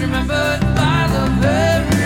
remembered by the very